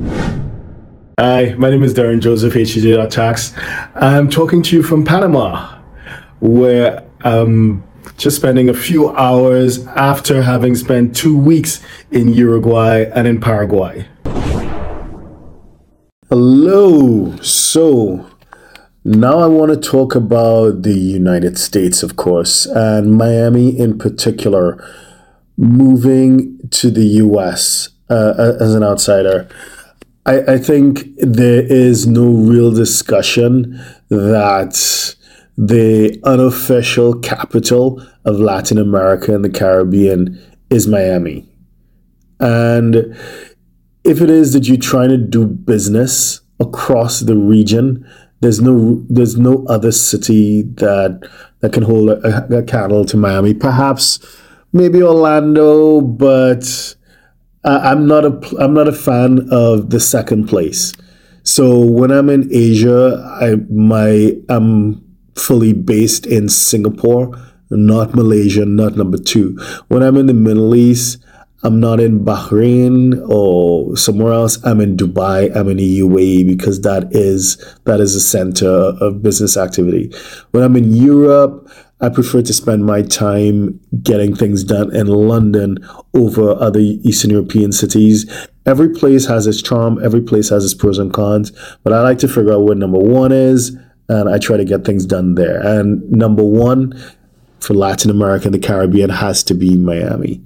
Hi, my name is Derren Joseph, HTJ.tax. I'm talking to you from Panama, where I'm just spending a few hours after having spent two weeks in Uruguay and in Paraguay. Hello. So, now I want to talk about the United States, of course, and Miami in particular, moving to the US uh, as an outsider. I, I think there is no real discussion that the unofficial capital of Latin America and the Caribbean is Miami. And if it is that you're trying to do business across the region, there's no there's no other city that that can hold a, a candle to Miami. Perhaps maybe Orlando, but I'm not a I'm not a fan of the second place. So when I'm in Asia, I my I'm fully based in Singapore, not Malaysia, not number two. When I'm in the Middle East, I'm not in Bahrain or somewhere else. I'm in Dubai. I'm in the UAE because that is that is a center of business activity. When I'm in Europe, I prefer to spend my time getting things done in London over other Eastern European cities. Every place has its charm, every place has its pros and cons, but I like to figure out what number one is, and I try to get things done there. And number one for Latin America and the Caribbean has to be Miami.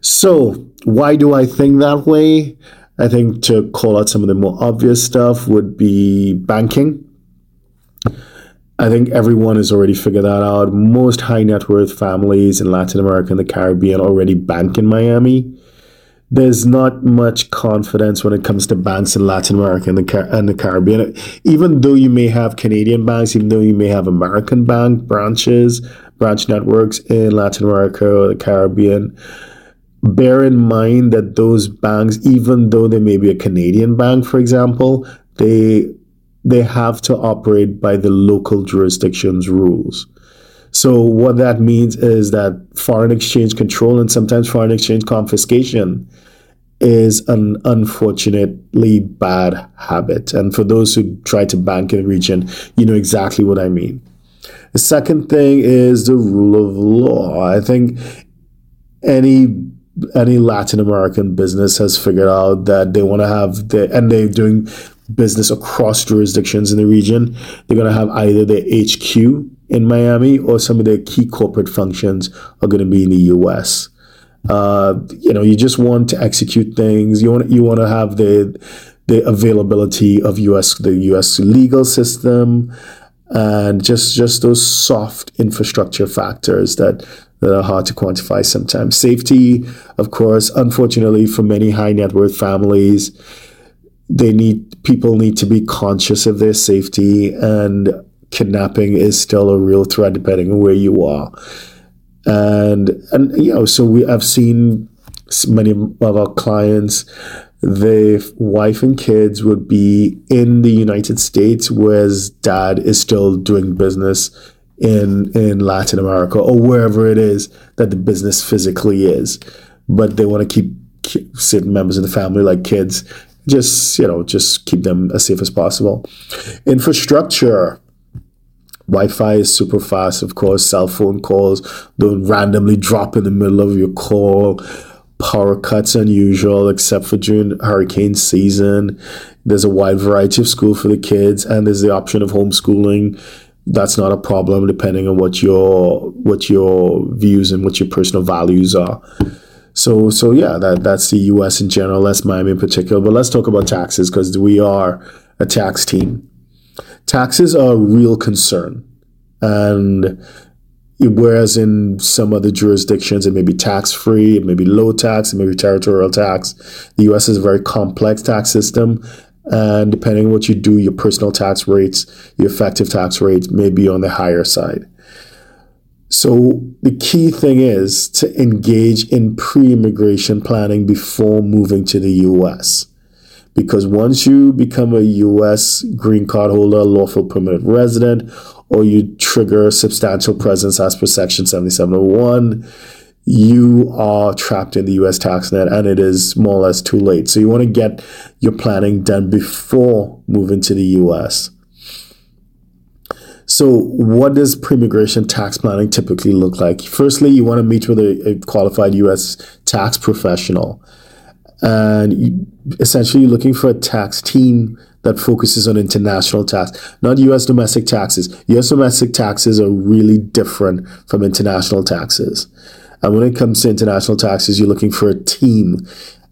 So, why do I think that way? I think to call out some of the more obvious stuff would be banking I think everyone has already figured that out. Most high net worth families in Latin America and the Caribbean already bank in Miami. There's not much confidence when it comes to banks in Latin America and the, Car- and the Caribbean. Even though you may have Canadian banks, even though you may have American bank branches, branch networks in Latin America or the Caribbean, bear in mind that those banks, even though they may be a Canadian bank, for example, they they have to operate by the local jurisdiction's rules. So what that means is that foreign exchange control and sometimes foreign exchange confiscation is an unfortunately bad habit. And for those who try to bank in the region, you know exactly what I mean. The second thing is the rule of law. I think any any Latin American business has figured out that they want to have the and they're doing business across jurisdictions in the region. They're going to have either their HQ in Miami or some of their key corporate functions are going to be in the US. Uh, you know, you just want to execute things. You want you want to have the the availability of US the US legal system and just just those soft infrastructure factors that that are hard to quantify sometimes. Safety, of course, unfortunately for many high net worth families, they need people need to be conscious of their safety and kidnapping is still a real threat depending on where you are. And and you know so we i've seen many of our clients their wife and kids would be in the united states whereas dad is still doing business in in latin america or wherever it is that the business physically is. But they want to keep certain members of the family like kids just you know just keep them as safe as possible. Infrastructure. Wi-fi is super fast of course. Cell phone calls don't randomly drop in the middle of your call. Power cuts unusual except for during hurricane season. There's a wide variety of school for the kids and there's the option of homeschooling. That's not a problem depending on what your what your views and what your personal values are so so yeah, that that's the U.S. in general. That's Miami in particular. But let's talk about taxes because we are a tax team. Taxes are a real concern, and whereas in some other jurisdictions it may be tax free, it may be low tax, it may be territorial tax. The U.S. is a very complex tax system, and depending on what you do, your personal tax rates, your effective tax rates may be on the higher side. So the key thing is to engage in pre-immigration planning before moving to the US. Because once you become a US green card holder, lawful permanent resident, or you trigger substantial presence as per section 7701, you are trapped in the US tax net and it is more or less too late. So you want to get your planning done before moving to the US. So, what does pre-immigration tax planning typically look like? Firstly, you want to meet with a, a qualified U.S. tax professional, and essentially you're looking for a tax team that focuses on international tax, not U.S. domestic taxes. U.S. domestic taxes are really different from international taxes. And when it comes to international taxes, you're looking for a team.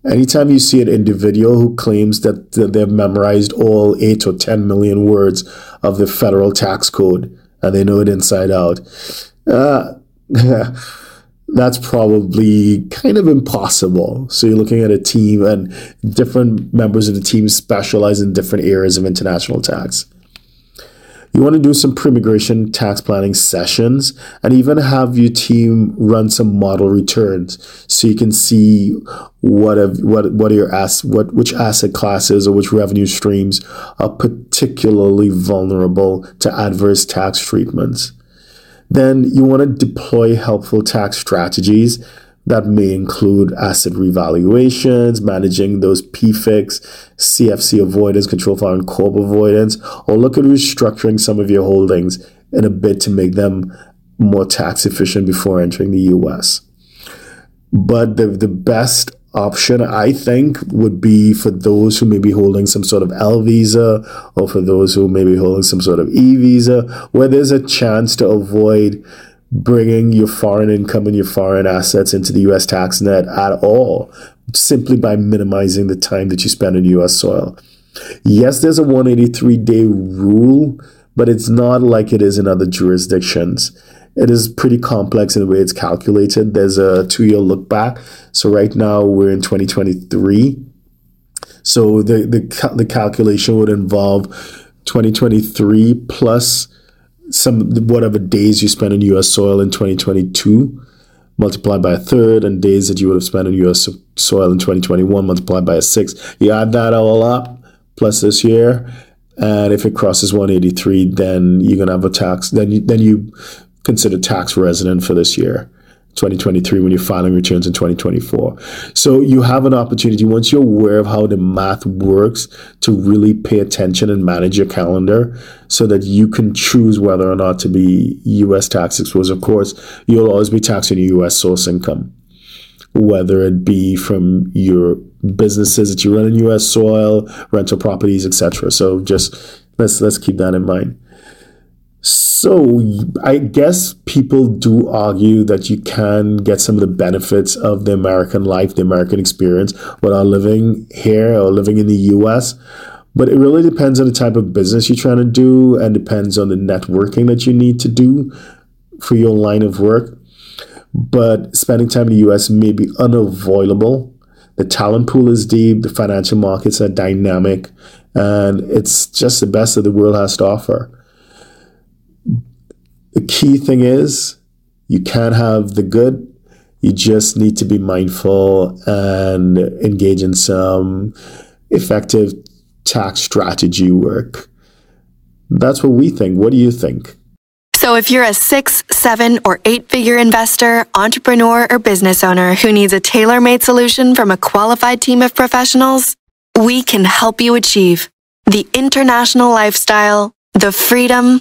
Anytime you see an individual who claims that they've memorized all eight or 10 million words of the federal tax code and they know it inside out, uh, that's probably kind of impossible. So you're looking at a team, and different members of the team specialize in different areas of international tax. You want to do some pre-immigration tax planning sessions and even have your team run some model returns so you can see what what what are your ass what which asset classes or which revenue streams are particularly vulnerable to adverse tax treatments. Then you want to deploy helpful tax strategies that may include asset revaluations, managing those PFICs, CFC avoidance, control foreign corp avoidance, or look at restructuring some of your holdings in a bid to make them more tax efficient before entering the US. But the, the best option, I think, would be for those who may be holding some sort of L visa or for those who may be holding some sort of E visa, where there's a chance to avoid bringing your foreign income and your foreign assets into the US tax net at all, simply by minimizing the time that you spend in US soil. Yes, there's a 183 day rule, but it's not like it is in other jurisdictions. It is pretty complex in the way it's calculated. There's a two year look back. So right now we're in 2023. So the, the, the calculation would involve 2023 plus some whatever days you spent on U.S. soil in 2022 multiplied by a third, and days that you would have spent on U.S. soil in 2021 multiplied by a sixth. You add that all up plus this year, and if it crosses 183, then you're gonna have a tax. Then you then you consider tax resident for this year. 2023 when you're filing returns in 2024. So you have an opportunity once you're aware of how the math works to really pay attention and manage your calendar so that you can choose whether or not to be US tax exposed. Of course, you'll always be taxing your US source income, whether it be from your businesses that you run in US soil, rental properties, etc. So just let's let's keep that in mind. So I guess people do argue that you can get some of the benefits of the American life, the American experience, without living here or living in the US. But it really depends on the type of business you're trying to do and depends on the networking that you need to do for your line of work. But spending time in the US may be unavoidable. The talent pool is deep, the financial markets are dynamic, and it's just the best that the world has to offer. The key thing is you can't have the good. You just need to be mindful and engage in some effective tax strategy work. That's what we think. What do you think? So, if you're a six, seven, or eight figure investor, entrepreneur, or business owner who needs a tailor made solution from a qualified team of professionals, we can help you achieve the international lifestyle, the freedom,